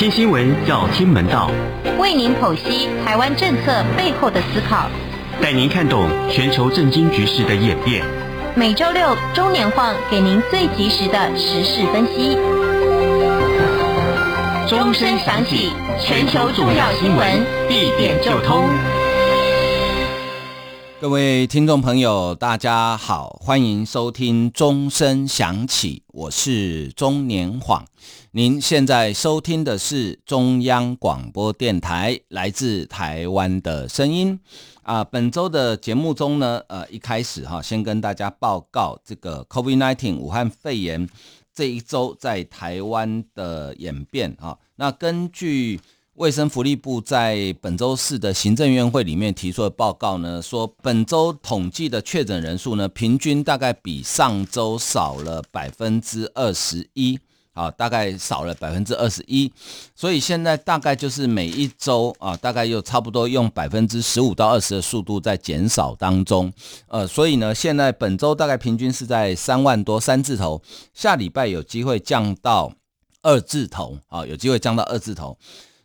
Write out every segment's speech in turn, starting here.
听新闻要听门道，为您剖析台湾政策背后的思考，带您看懂全球政经局势的演变。每周六中年晃给您最及时的时事分析。钟声响起，全球重要新闻一点就通。各位听众朋友，大家好，欢迎收听钟声响起，我是钟年晃。您现在收听的是中央广播电台来自台湾的声音啊。本周的节目中呢，呃，一开始哈，先跟大家报告这个 COVID-19 武汉肺炎这一周在台湾的演变啊。那根据卫生福利部在本周四的行政院会里面提出的报告呢，说本周统计的确诊人数呢，平均大概比上周少了百分之二十一，啊，大概少了百分之二十一，所以现在大概就是每一周啊，大概又差不多用百分之十五到二十的速度在减少当中，呃，所以呢，现在本周大概平均是在三万多三字头，下礼拜有机会降到二字头，啊，有机会降到二字头。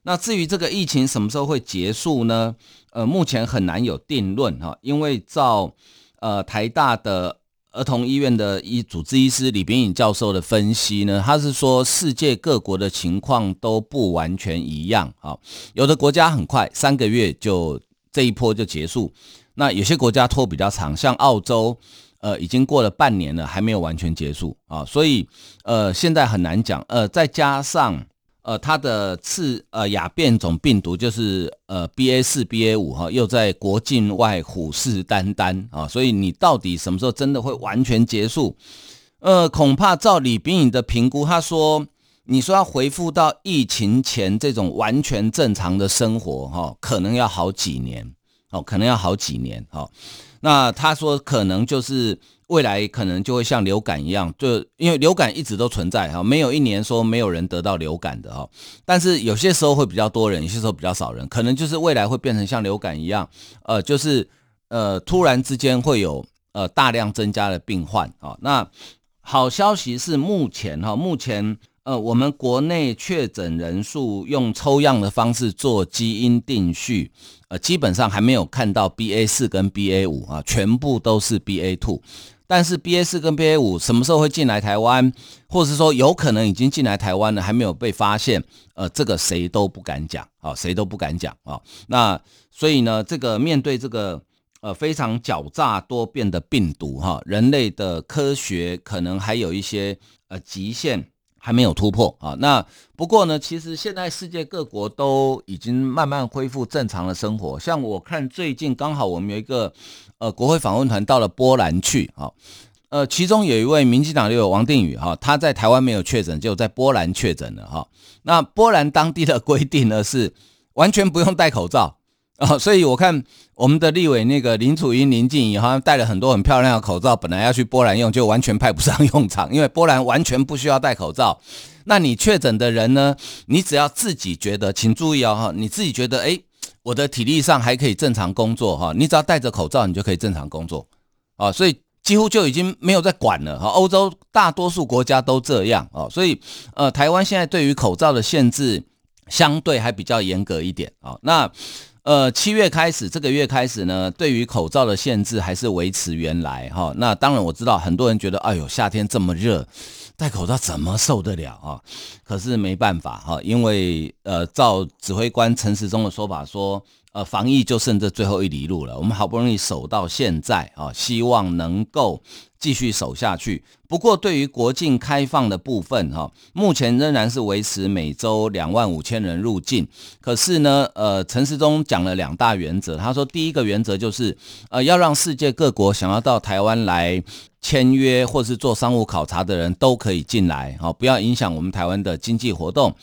那至于这个疫情什么时候会结束呢？呃，目前很难有定论哈，因为照呃台大的儿童医院的医主治医师李炳颖教授的分析呢，他是说世界各国的情况都不完全一样啊，有的国家很快三个月就这一波就结束，那有些国家拖比较长，像澳洲呃已经过了半年了还没有完全结束啊，所以呃现在很难讲，呃再加上。呃，它的次呃亚变种病毒就是呃 BA 四 BA 五哈，又在国境外虎视眈眈啊，所以你到底什么时候真的会完全结束？呃，恐怕照李秉颖的评估，他说，你说要恢复到疫情前这种完全正常的生活哈，可能要好几年哦，可能要好几年哈。那他说可能就是。未来可能就会像流感一样，就因为流感一直都存在哈，没有一年说没有人得到流感的哈。但是有些时候会比较多人，有些时候比较少人，可能就是未来会变成像流感一样，呃，就是呃突然之间会有呃大量增加的病患啊。那好消息是目前哈，目前呃我们国内确诊人数用抽样的方式做基因定序，呃基本上还没有看到 BA 四跟 BA 五啊，全部都是 BA two。但是 BA 四跟 BA 五什么时候会进来台湾，或者是说有可能已经进来台湾了，还没有被发现？呃，这个谁都不敢讲啊，谁都不敢讲啊。那所以呢，这个面对这个呃非常狡诈多变的病毒哈，人类的科学可能还有一些呃极限还没有突破啊。那不过呢，其实现在世界各国都已经慢慢恢复正常的生活。像我看最近刚好我们有一个。呃，国会访问团到了波兰去，啊，呃，其中有一位民进党立委王定宇，哈，他在台湾没有确诊，就在波兰确诊了，哈。那波兰当地的规定呢是完全不用戴口罩啊，所以我看我们的立委那个林楚英、林静怡好像戴了很多很漂亮的口罩，本来要去波兰用，就完全派不上用场，因为波兰完全不需要戴口罩。那你确诊的人呢，你只要自己觉得，请注意哦，你自己觉得，哎。我的体力上还可以正常工作哈，你只要戴着口罩，你就可以正常工作，啊，所以几乎就已经没有在管了哈。欧洲大多数国家都这样啊，所以呃，台湾现在对于口罩的限制相对还比较严格一点啊。那呃，七月开始，这个月开始呢，对于口罩的限制还是维持原来哈。那当然我知道很多人觉得，哎呦，夏天这么热。戴口罩怎么受得了啊？可是没办法哈，因为呃，照指挥官陈时中的说法说，呃，防疫就剩这最后一里路了。我们好不容易守到现在啊，希望能够继续守下去。不过，对于国境开放的部分哈，目前仍然是维持每周两万五千人入境。可是呢，呃，陈时中讲了两大原则，他说第一个原则就是呃，要让世界各国想要到台湾来。签约或是做商务考察的人都可以进来，好，不要影响我们台湾的经济活动。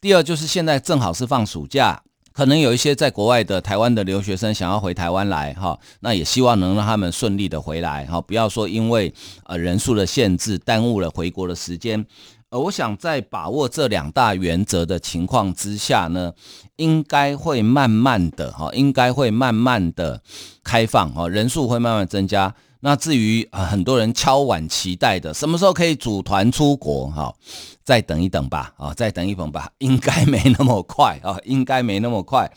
第二就是现在正好是放暑假，可能有一些在国外的台湾的留学生想要回台湾来，哈，那也希望能让他们顺利的回来，哈，不要说因为呃人数的限制耽误了回国的时间。呃，我想在把握这两大原则的情况之下呢，应该会慢慢的哈，应该会慢慢的开放哈，人数会慢慢增加。那至于啊、很多人敲碗期待的什么时候可以组团出国哈、再等一等吧啊、再等一等吧，应该没那么快啊、应该没那么快。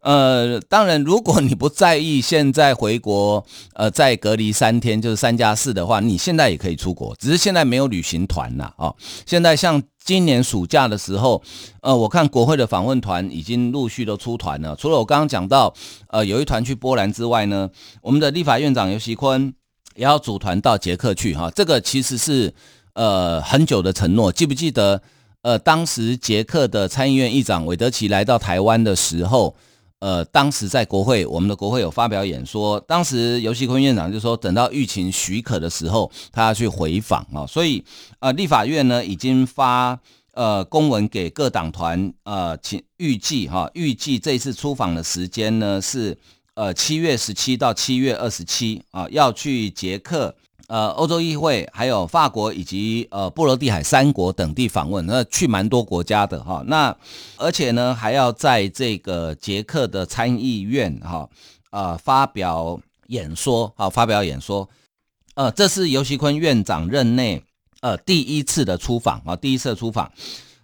呃，当然，如果你不在意现在回国呃再隔离三天就是三加四的话，你现在也可以出国，只是现在没有旅行团了、哦。现在像今年暑假的时候，呃，我看国会的访问团已经陆续都出团了，除了我刚刚讲到呃有一团去波兰之外呢，我们的立法院长游锡堃。也要组团到捷克去哈，这个其实是呃很久的承诺，记不记得？呃，当时捷克的参议院议长韦德奇来到台湾的时候，呃，当时在国会，我们的国会有发表演说，当时游锡坤院长就说，等到疫情许可的时候，他要去回访啊，所以呃，立法院呢已经发呃公文给各党团，呃，请预计哈，预计这次出访的时间呢是。呃，七月十七到七月二十七啊，要去捷克、呃，欧洲议会，还有法国以及呃波罗的海三国等地访问，那去蛮多国家的哈。那而且呢，还要在这个捷克的参议院哈，呃，发表演说，好，发表演说。呃，这是游锡堃院长任内呃第一次的出访啊，第一次的出访。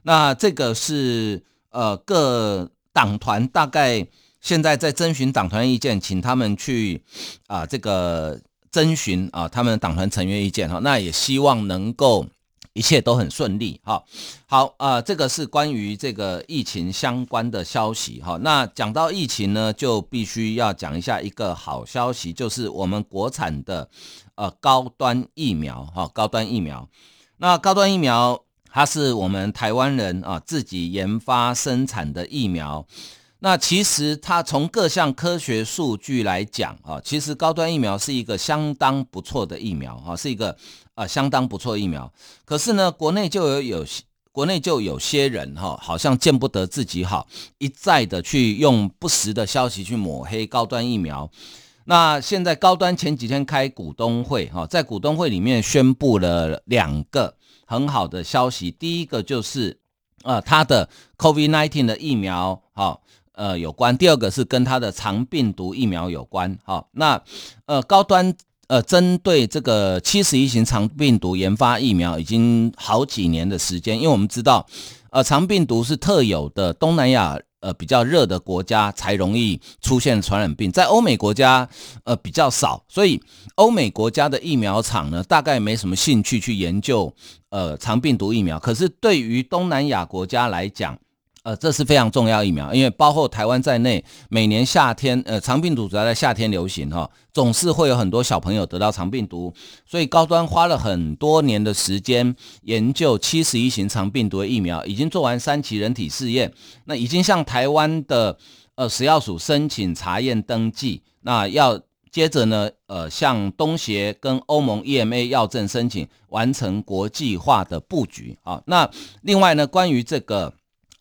那这个是呃各党团大概。现在在征询党团意见，请他们去啊，这个征询啊，他们党团成员意见哈。那也希望能够一切都很顺利哈。好啊，这个是关于这个疫情相关的消息哈。那讲到疫情呢，就必须要讲一下一个好消息，就是我们国产的呃高端疫苗哈，高端疫苗。那高端疫苗它是我们台湾人啊自己研发生产的疫苗。那其实它从各项科学数据来讲啊，其实高端疫苗是一个相当不错的疫苗啊，是一个啊相当不错疫苗。可是呢，国内就有有国内就有些人哈，好像见不得自己好，一再的去用不实的消息去抹黑高端疫苗。那现在高端前几天开股东会哈，在股东会里面宣布了两个很好的消息，第一个就是呃，它的 COVID-19 的疫苗哈。呃，有关。第二个是跟它的肠病毒疫苗有关。好、那呃，高端呃，针对这个七十一型肠病毒研发疫苗已经好几年的时间，因为我们知道，呃，肠病毒是特有的东南亚呃比较热的国家才容易出现传染病，在欧美国家呃比较少，所以欧美国家的疫苗厂呢，大概没什么兴趣去研究呃肠病毒疫苗。可是对于东南亚国家来讲，呃，这是非常重要疫苗，因为包括台湾在内，每年夏天，呃，肠病毒主要在夏天流行哈、哦，总是会有很多小朋友得到肠病毒，所以高端花了很多年的时间研究七十一型肠病毒的疫苗，已经做完三期人体试验，那已经向台湾的呃食药署申请查验登记，那要接着呢，呃，向东协跟欧盟 EMA 药证申请，完成国际化的布局啊。那另外呢，关于这个。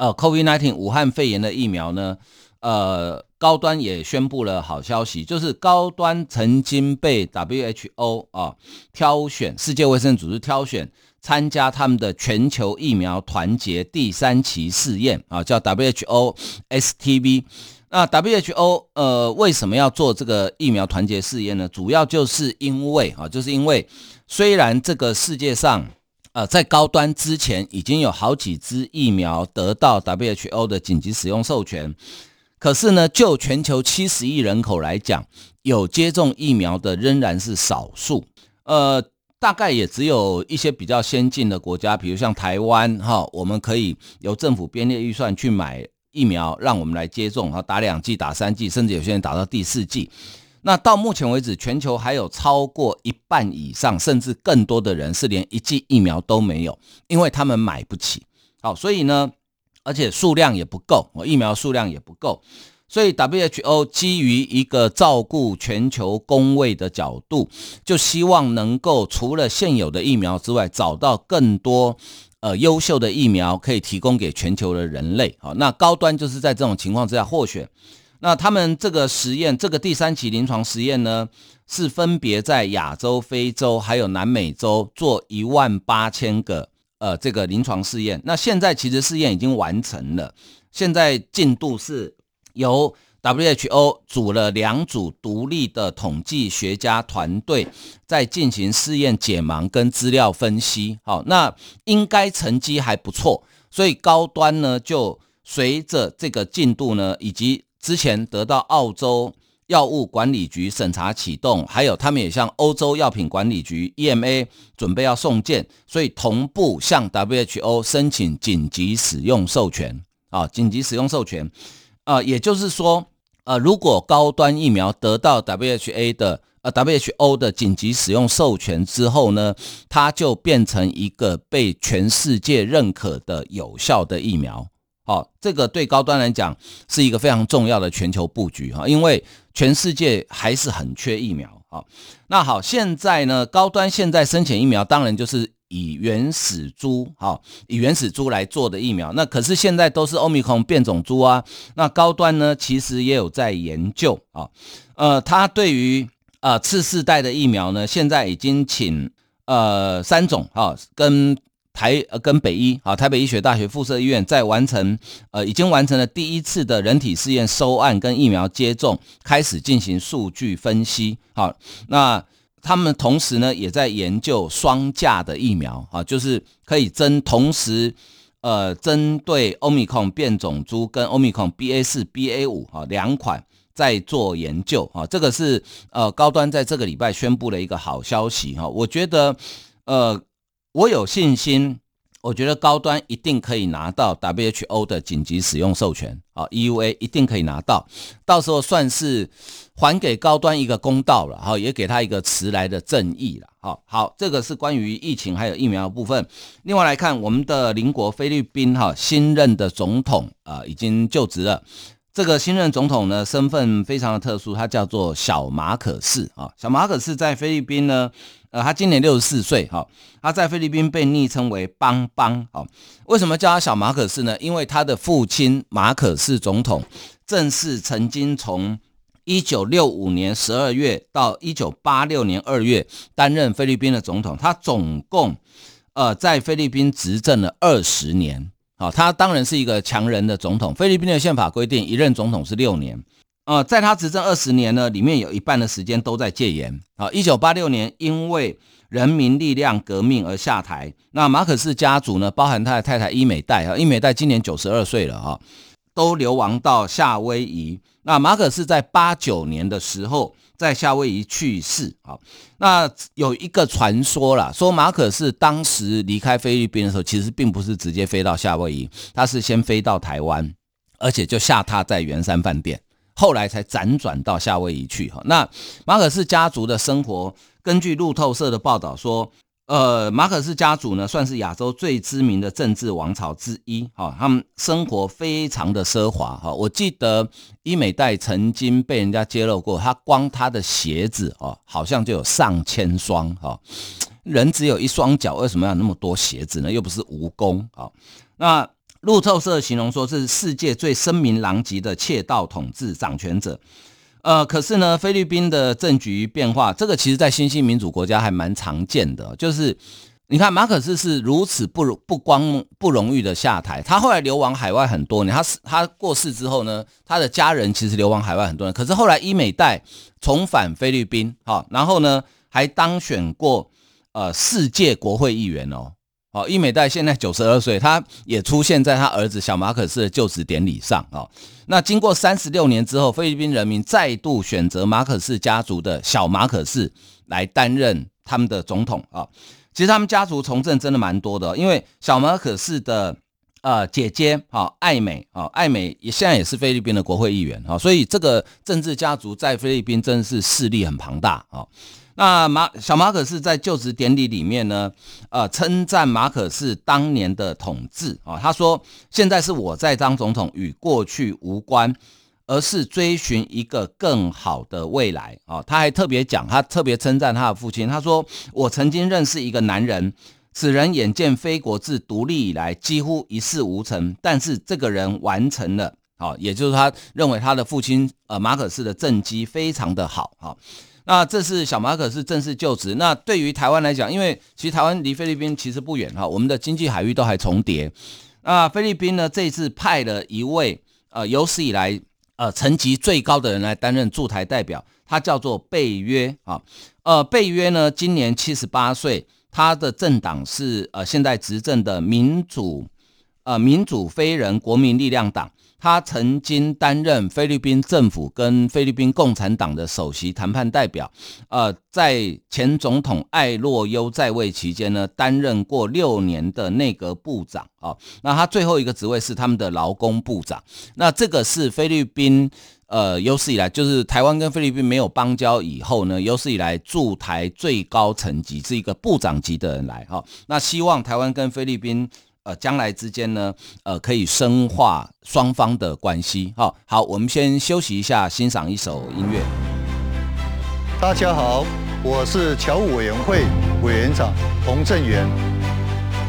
呃，COVID-19 武汉肺炎的疫苗呢，呃，高端也宣布了好消息，就是高端曾经被 WHO 啊挑选，世界卫生组织挑选参加他们的全球疫苗团结第三期试验啊，叫 WHO STV。那 WHO 呃为什么要做这个疫苗团结试验呢？主要就是因为啊，就是因为虽然这个世界上。呃，在高端之前已经有好几支疫苗得到 WHO 的紧急使用授权，可是呢，就全球七十亿人口来讲，有接种疫苗的仍然是少数。呃，大概也只有一些比较先进的国家，比如像台湾哈，我们可以由政府编列预算去买疫苗，让我们来接种，哈，打两剂、打三剂，甚至有些人打到第四剂。那到目前为止，全球还有超过一半以上，甚至更多的人是连一剂疫苗都没有，因为他们买不起。好，所以呢，而且数量也不够，疫苗数量也不够，所以 WHO 基于一个照顾全球公位的角度，就希望能够除了现有的疫苗之外，找到更多呃优秀的疫苗可以提供给全球的人类。好，那高端就是在这种情况之下获选。那他们这个实验，这个第三期临床实验呢，是分别在亚洲、非洲还有南美洲做一万八千个呃这个临床试验。那现在其实试验已经完成了，现在进度是由 WHO 组了两组独立的统计学家团队，在进行试验解盲跟资料分析。好，那应该成绩还不错，所以高端呢就随着这个进度呢，以及之前得到澳洲药物管理局审查启动，还有他们也向欧洲药品管理局 EMA 准备要送件，所以同步向 WHO 申请紧急使用授权。啊，紧急使用授权，啊，也就是说。呃，如果高端疫苗得到 WHA 的呃 WHO 的紧急使用授权之后呢，它就变成一个被全世界认可的有效的疫苗。好、哦，这个对高端来讲是一个非常重要的全球布局哈，因为全世界还是很缺疫苗。好，那好，现在呢，高端现在申请疫苗，当然就是。以原始株，哈，以原始株来做的疫苗，那可是现在都是欧米孔变种株啊。那高端呢，其实也有在研究啊。呃，他对于呃次世代的疫苗呢，现在已经请呃三种哈，跟台呃跟北医啊，台北医学大学附设医院在完成呃已经完成了第一次的人体试验收案跟疫苗接种，开始进行数据分析。好，那。他们同时呢，也在研究双价的疫苗啊，就是可以针同时，呃，针对 Omicron 变种株跟 Omicron BA 四、BA 五啊两款在做研究啊。这个是呃高端在这个礼拜宣布了一个好消息哈。我觉得呃，我有信心。我觉得高端一定可以拿到 WHO 的紧急使用授权，啊，EUA 一定可以拿到，到时候算是还给高端一个公道了，哈，也给他一个迟来的正义了，好，好，这个是关于疫情还有疫苗的部分。另外来看，我们的邻国菲律宾，哈，新任的总统啊已经就职了，这个新任总统呢身份非常的特殊，他叫做小马可仕，啊，小马可仕在菲律宾呢。呃，他今年六十四岁，哈，他在菲律宾被昵称为“邦邦”，好，为什么叫他小马可仕呢？因为他的父亲马可仕总统正是曾经从一九六五年十二月到一九八六年二月担任菲律宾的总统，他总共呃在菲律宾执政了二十年，好，他当然是一个强人的总统。菲律宾的宪法规定一任总统是六年。呃，在他执政二十年呢，里面有一半的时间都在戒严。啊，一九八六年因为人民力量革命而下台。那马可仕家族呢，包含他的太太伊美黛啊，伊美黛今年九十二岁了哈，都流亡到夏威夷。那马可仕在八九年的时候在夏威夷去世。啊，那有一个传说啦，说马可仕当时离开菲律宾的时候，其实并不是直接飞到夏威夷，他是先飞到台湾，而且就下榻在圆山饭店。后来才辗转到夏威夷去哈。那马可仕家族的生活，根据路透社的报道说，呃，马可仕家族呢算是亚洲最知名的政治王朝之一哈。他们生活非常的奢华哈。我记得伊美黛曾经被人家揭露过，他光他的鞋子哦，好像就有上千双哈。人只有一双脚，为什么要那么多鞋子呢？又不是蜈蚣啊。那。路透社形容说，这是世界最声名狼藉的窃盗统治掌权者。呃，可是呢，菲律宾的政局变化，这个其实在新兴民主国家还蛮常见的。就是你看，马可斯是如此不不光不荣誉的下台，他后来流亡海外很多年。他是他过世之后呢，他的家人其实流亡海外很多年。可是后来伊美黛重返菲律宾，好，然后呢，还当选过呃世界国会议员哦。哦，伊美代现在九十二岁，他也出现在他儿子小马可仕的就职典礼上啊。那经过三十六年之后，菲律宾人民再度选择马可仕家族的小马可仕来担任他们的总统啊。其实他们家族从政真的蛮多的，因为小马可仕的呃姐姐啊艾美啊艾美也现在也是菲律宾的国会议员啊，所以这个政治家族在菲律宾真的是势力很庞大啊。那马小马可是在就职典礼里面呢，呃，称赞马可仕当年的统治啊，他说现在是我在当总统，与过去无关，而是追寻一个更好的未来啊。他还特别讲，他特别称赞他的父亲，他说我曾经认识一个男人，此人眼见非国自独立以来几乎一事无成，但是这个人完成了，啊，也就是他认为他的父亲呃马可仕的政绩非常的好啊。那这是小马可是正式就职。那对于台湾来讲，因为其实台湾离菲律宾其实不远哈，我们的经济海域都还重叠。那菲律宾呢，这次派了一位呃有史以来呃层级最高的人来担任驻台代表，他叫做贝约啊。呃，贝约呢今年七十八岁，他的政党是呃现在执政的民主呃民主非人国民力量党。他曾经担任菲律宾政府跟菲律宾共产党的首席谈判代表，呃，在前总统艾洛优在位期间呢，担任过六年的内阁部长啊、哦。那他最后一个职位是他们的劳工部长。那这个是菲律宾呃有史以来，就是台湾跟菲律宾没有邦交以后呢，有史以来驻台最高层级是一个部长级的人来哈、那希望台湾跟菲律宾。呃，将来之间呢，呃，可以深化双方的关系。好、好，我们先休息一下，欣赏一首音乐。大家好，我是侨务委员会委员长洪正元，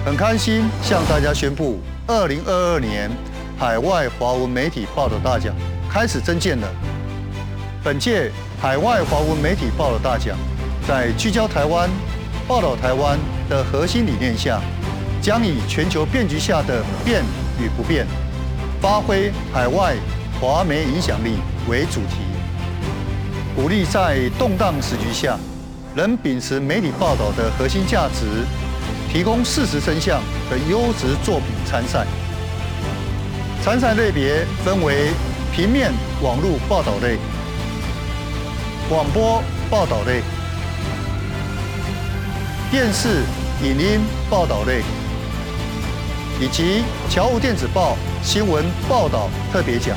很开心向大家宣布，二零二二年海外华文媒体报道大奖开始征件了。本届海外华文媒体报道大奖，在聚焦台湾、报道台湾的核心理念下。将以全球变局下的变与不变，发挥海外华媒影响力为主题，鼓励在动荡时局下，仍秉持媒体报道的核心价值，提供事实真相的优质作品参赛。参赛类别分为平面网络报道类、广播报道类、电视影音报道类。以及侨务电子报新闻报道特别奖，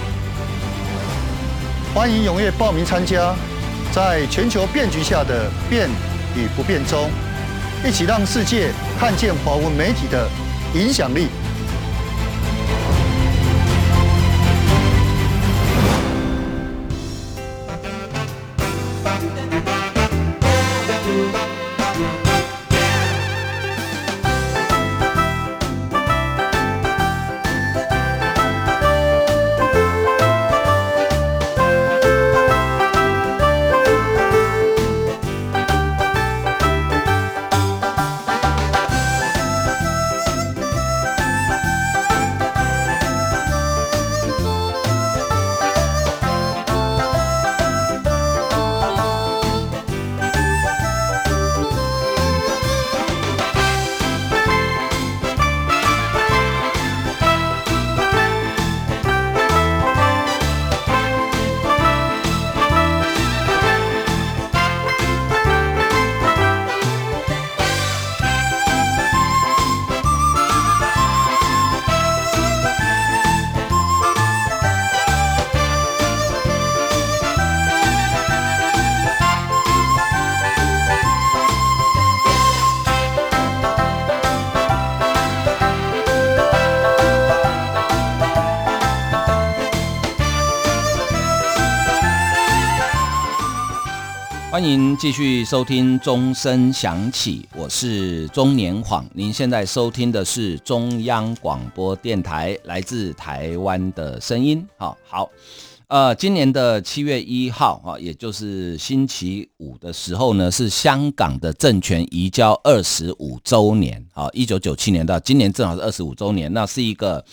欢迎踊跃报名参加，在全球变局下的变与不变中，一起让世界看见华文媒体的影响力。继续收听钟声响起，我是钟年晃。您现在收听的是中央广播电台来自台湾的声音。好，好，呃，今年的七月一号啊，也就是星期五的时候呢，是香港的政权移交二十五周年。好，一九九七年到今年正好是二十五周年，那是一个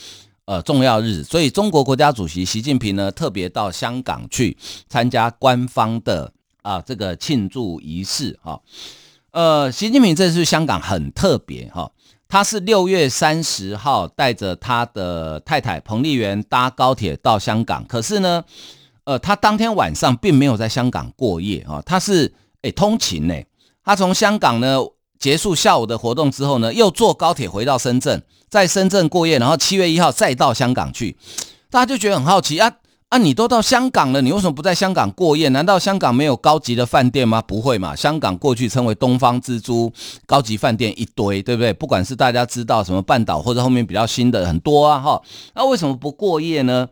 呃重要日子，所以中国国家主席习近平呢，特别到香港去参加官方的。啊，这个庆祝仪式哈，呃，习近平这次香港很特别哈，他是六月三十号带着他的太太彭丽媛搭高铁到香港，可是呢，呃，他当天晚上并没有在香港过夜哈，他是诶通勤呢，他从香港呢结束下午的活动之后呢，又坐高铁回到深圳，在深圳过夜，然后七月一号再到香港去，大家就觉得很好奇啊。啊，你都到香港了，你为什么不在香港过夜？难道香港没有高级的饭店吗？不会嘛，香港过去称为东方之珠，高级饭店一堆，对不对？不管是大家知道什么半岛，或者后面比较新的很多啊，哈。那为什么不过夜呢？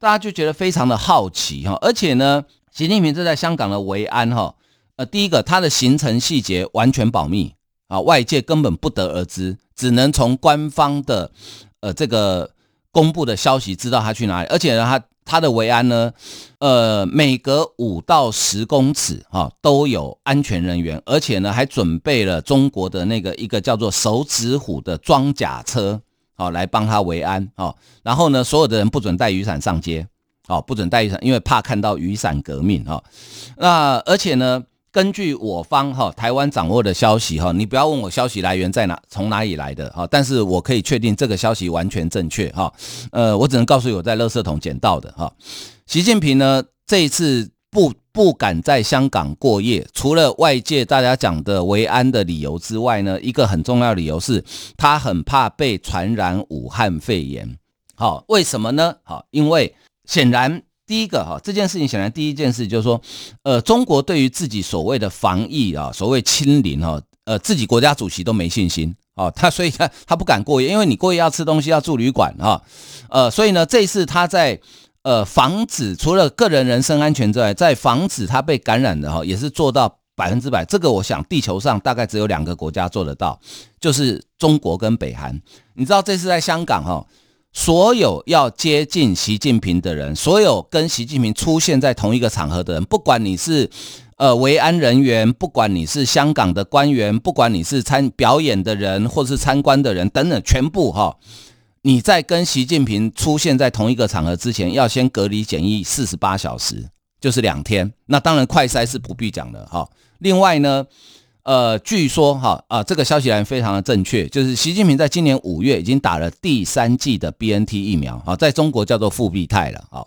大家就觉得非常的好奇哈。而且呢，习近平这在香港的维安哈，呃，第一个他的行程细节完全保密啊，外界根本不得而知，只能从官方的呃这个公布的消息知道他去哪里，而且呢，他。他的维安呢，呃，每隔五到十公尺哈、哦、都有安全人员，而且呢还准备了中国的那个一个叫做手指虎的装甲车，好、哦、来帮他维安哦。然后呢，所有的人不准带雨伞上街，哦，不准带雨伞，因为怕看到雨伞革命哈。那而且呢，根据我方哈台湾掌握的消息哈，你不要问我消息来源在哪，从哪里来的哈，但是我可以确定这个消息完全正确哈。呃，我只能告诉你我在垃圾桶捡到的哈。习近平呢这一次不不敢在香港过夜，除了外界大家讲的维安的理由之外呢，一个很重要理由是他很怕被传染武汉肺炎。好，为什么呢？好，因为显然第一个哈，这件事情显然第一件事就是说，呃，中国对于自己所谓的防疫啊，所谓清零哈，呃，自己国家主席都没信心哦，他所以他他不敢过夜，因为你过夜要吃东西要住旅馆哈，呃，所以呢，这一次他在呃防止除了个人人身安全之外，在防止他被感染的哈，也是做到百分之百。这个我想地球上大概只有两个国家做得到，就是中国跟北韩。你知道这次在香港哈。所有要接近习近平的人，所有跟习近平出现在同一个场合的人，不管你是呃维安人员，不管你是香港的官员，不管你是参表演的人或是参观的人等等，全部哈，你在跟习近平出现在同一个场合之前，要先隔离检疫四十八小时，就是两天。那当然快筛是不必讲的哈。另外呢。呃，据说哈啊，这个消息来源非常的正确，就是习近平在今年五月已经打了第三剂的 BNT 疫苗啊，在中国叫做复必泰了啊。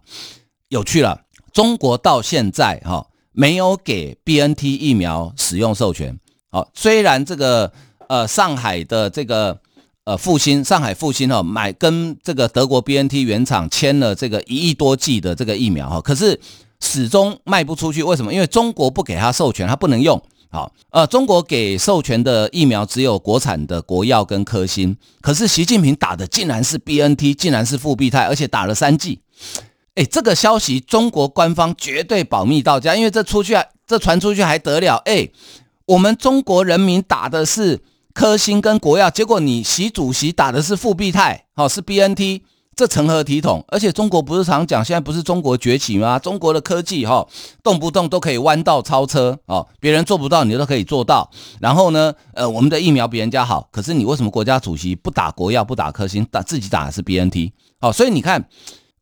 有趣了，中国到现在哈没有给 BNT 疫苗使用授权。好，虽然这个呃上海的这个呃复星上海复星哈买跟这个德国 BNT 原厂签了这个一亿多剂的这个疫苗哈，可是始终卖不出去。为什么？因为中国不给他授权，他不能用。好，呃，中国给授权的疫苗只有国产的国药跟科兴，可是习近平打的竟然是 BNT，竟然是复必泰，而且打了三剂。哎，这个消息中国官方绝对保密到家，因为这出去，这传出去还得了？哎，我们中国人民打的是科兴跟国药，结果你习主席打的是复必泰，好，是 BNT。这成何体统？而且中国不是常讲，现在不是中国崛起吗？中国的科技哈，动不动都可以弯道超车哦，别人做不到，你都可以做到。然后呢，呃，我们的疫苗比人家好，可是你为什么国家主席不打国药，不打科兴，打自己打的是 BNT？好，所以你看，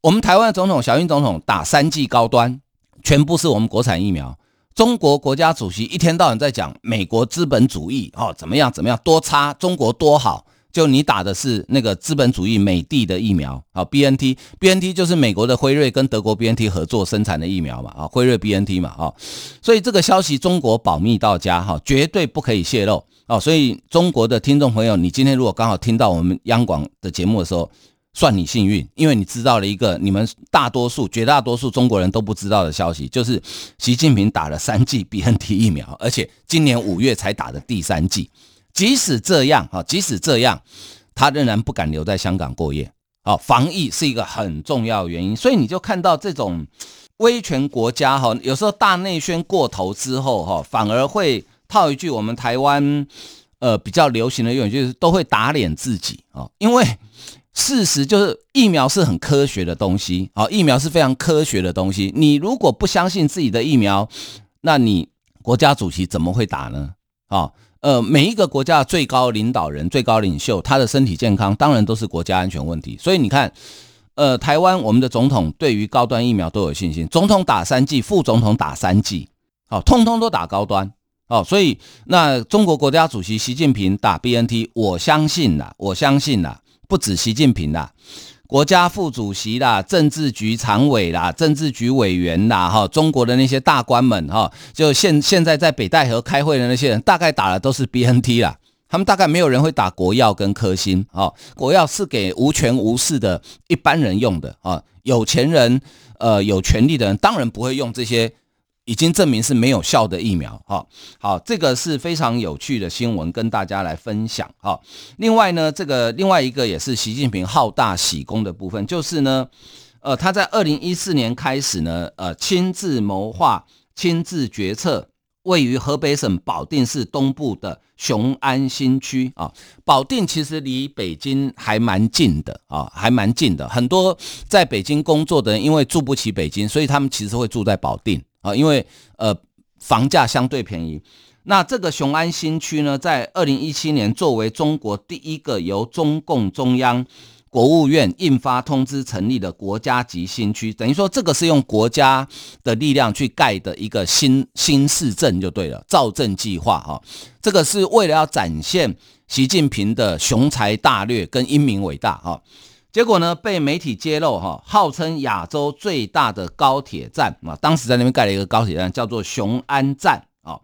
我们台湾总统小英总统打三剂高端，全部是我们国产疫苗。中国国家主席一天到晚在讲美国资本主义哦，怎么样怎么样多差，中国多好。就你打的是那个资本主义美帝的疫苗啊，BNT，BNT 就是美国的辉瑞跟德国 BNT 合作生产的疫苗嘛，啊，辉瑞 BNT 嘛，啊，所以这个消息中国保密到家哈，绝对不可以泄露哦。所以中国的听众朋友，你今天如果刚好听到我们央广的节目的时候，算你幸运，因为你知道了一个你们大多数、绝大多数中国人都不知道的消息，就是习近平打了三剂 BNT 疫苗，而且今年五月才打的第三剂。即使这样，啊，即使这样，他仍然不敢留在香港过夜。好，防疫是一个很重要的原因，所以你就看到这种威权国家，哈，有时候大内宣过头之后，哈，反而会套一句我们台湾呃比较流行的用语，就是都会打脸自己啊。因为事实就是疫苗是很科学的东西，啊，疫苗是非常科学的东西。你如果不相信自己的疫苗，那你国家主席怎么会打呢？啊？呃，每一个国家最高领导人、最高领袖，他的身体健康当然都是国家安全问题。所以你看，呃，台湾我们的总统对于高端疫苗都有信心，总统打三剂，副总统打三剂，好，通通都打高端，哦，所以那中国国家主席习近平打 BNT，我相信呐，我相信呐，不止习近平呐。国家副主席啦，政治局常委啦，政治局委员啦，哈，中国的那些大官们哈，就现现在在北戴河开会的那些人，大概打的都是 BNT 啦，他们大概没有人会打国药跟科兴，哦，国药是给无权无势的一般人用的啊，有钱人，呃，有权利的人当然不会用这些。已经证明是没有效的疫苗，哈，好，这个是非常有趣的新闻，跟大家来分享，哈。另外呢，这个另外一个也是习近平好大喜功的部分，就是呢，呃，他在二零一四年开始呢，呃，亲自谋划、亲自决策，位于河北省保定市东部的雄安新区啊。保定其实离北京还蛮近的啊，还蛮近的。很多在北京工作的人，因为住不起北京，所以他们其实会住在保定。啊，因为呃房价相对便宜，那这个雄安新区呢，在二零一七年作为中国第一个由中共中央国务院印发通知成立的国家级新区，等于说这个是用国家的力量去盖的一个新新市镇就对了，造镇计划哈，这个是为了要展现习近平的雄才大略跟英明伟大哈。结果呢，被媒体揭露哈，号称亚洲最大的高铁站啊，当时在那边盖了一个高铁站，叫做雄安站啊。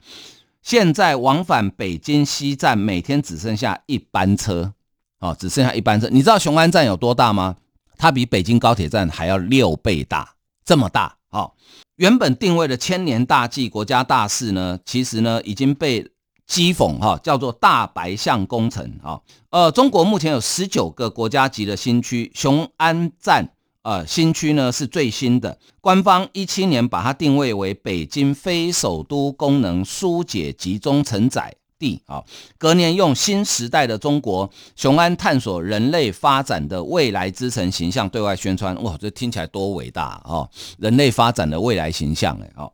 现在往返北京西站每天只剩下一班车，哦，只剩下一班车。你知道雄安站有多大吗？它比北京高铁站还要六倍大，这么大。哦，原本定位的千年大计、国家大事呢，其实呢已经被。讥讽哈，叫做大白象工程啊。呃，中国目前有十九个国家级的新区，雄安站呃新区呢是最新的。官方一七年把它定位为北京非首都功能疏解集中承载地啊。隔年用新时代的中国雄安探索人类发展的未来之城形象对外宣传。哇，这听起来多伟大啊！人类发展的未来形象哎啊。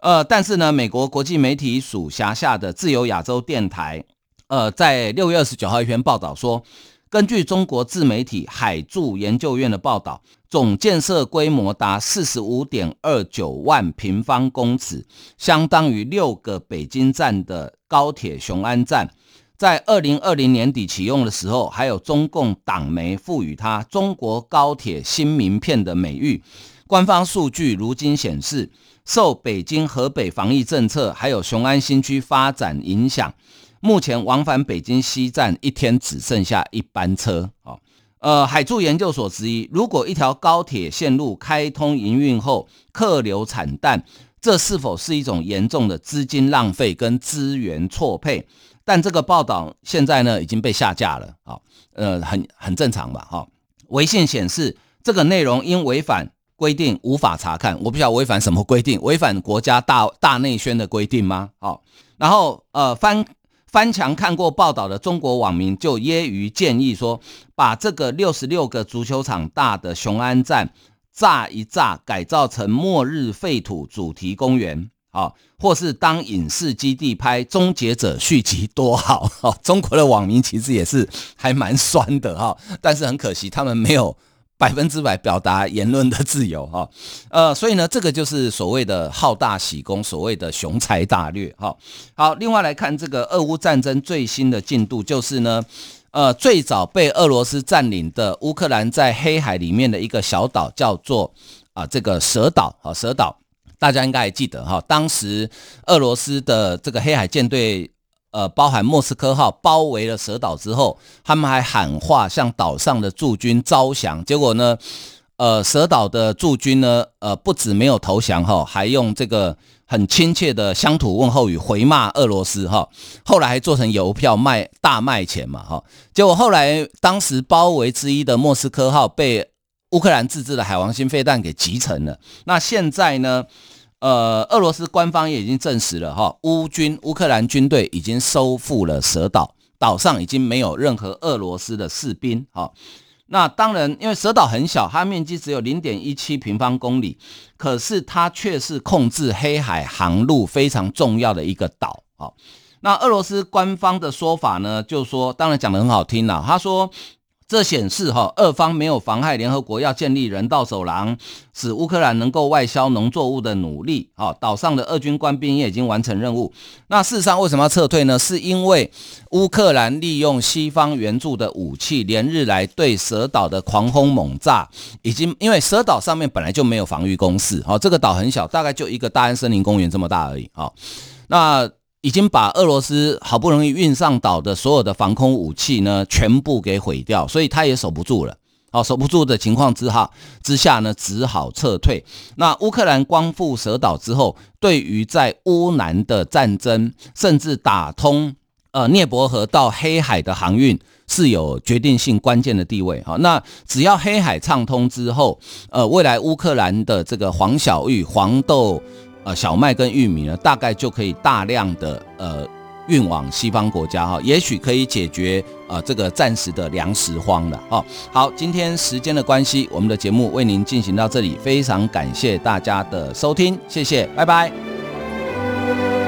呃，但是呢，美国国际媒体署辖下的自由亚洲电台，呃，在六月二十九号一篇报道说，根据中国自媒体海柱研究院的报道，总建设规模达四十五点二九万平方公尺，相当于六个北京站的高铁雄安站，在二零二零年底启用的时候，还有中共党媒赋予它“中国高铁新名片”的美誉。官方数据如今显示。受北京、河北防疫政策，还有雄安新区发展影响，目前往返北京西站一天只剩下一班车。哦，呃，海柱研究所之一，如果一条高铁线路开通营运后客流惨淡，这是否是一种严重的资金浪费跟资源错配？但这个报道现在呢已经被下架了。啊，呃，很很正常吧？哈，微信显示这个内容因违反。规定无法查看，我不晓得违反什么规定，违反国家大大内宣的规定吗？好，然后呃翻翻墙看过报道的中国网民就揶揄建议说，把这个六十六个足球场大的雄安站炸一炸，改造成末日废土主题公园，好，或是当影视基地拍《终结者》续集多好。好，中国的网民其实也是还蛮酸的哈，但是很可惜他们没有。百分之百表达言论的自由，哈，呃，所以呢，这个就是所谓的好大喜功，所谓的雄才大略，哈。好，另外来看这个俄乌战争最新的进度，就是呢，呃，最早被俄罗斯占领的乌克兰在黑海里面的一个小岛，叫做啊这个蛇岛，啊蛇岛，大家应该还记得哈，当时俄罗斯的这个黑海舰队。呃，包含莫斯科号包围了蛇岛之后，他们还喊话向岛上的驻军招降。结果呢，呃，蛇岛的驻军呢，呃，不止没有投降哈，还用这个很亲切的乡土问候语回骂俄罗斯哈。后来还做成邮票卖大卖钱嘛哈。结果后来当时包围之一的莫斯科号被乌克兰自制的海王星飞弹给击沉了。那现在呢？呃，俄罗斯官方也已经证实了哈，乌军乌克兰军队已经收复了蛇岛，岛上已经没有任何俄罗斯的士兵哈。那当然，因为蛇岛很小，它面积只有零点一七平方公里，可是它却是控制黑海航路非常重要的一个岛啊。那俄罗斯官方的说法呢，就说，当然讲得很好听了，他说。这显示哈，俄方没有妨害联合国要建立人道走廊，使乌克兰能够外销农作物的努力。啊，岛上的俄军官兵也已经完成任务。那事实上为什么要撤退呢？是因为乌克兰利用西方援助的武器，连日来对蛇岛的狂轰猛炸，已经因为蛇岛上面本来就没有防御工事。好，这个岛很小，大概就一个大安森林公园这么大而已。好，那。已经把俄罗斯好不容易运上岛的所有的防空武器呢，全部给毁掉，所以他也守不住了。好，守不住的情况之下之下呢，只好撤退。那乌克兰光复蛇岛之后，对于在乌南的战争，甚至打通呃涅伯河到黑海的航运，是有决定性关键的地位。好，那只要黑海畅通之后，呃，未来乌克兰的这个黄小玉、黄豆。小麦跟玉米呢，大概就可以大量的呃运往西方国家哈，也许可以解决呃这个暂时的粮食荒了哈。好，今天时间的关系，我们的节目为您进行到这里，非常感谢大家的收听，谢谢，拜拜。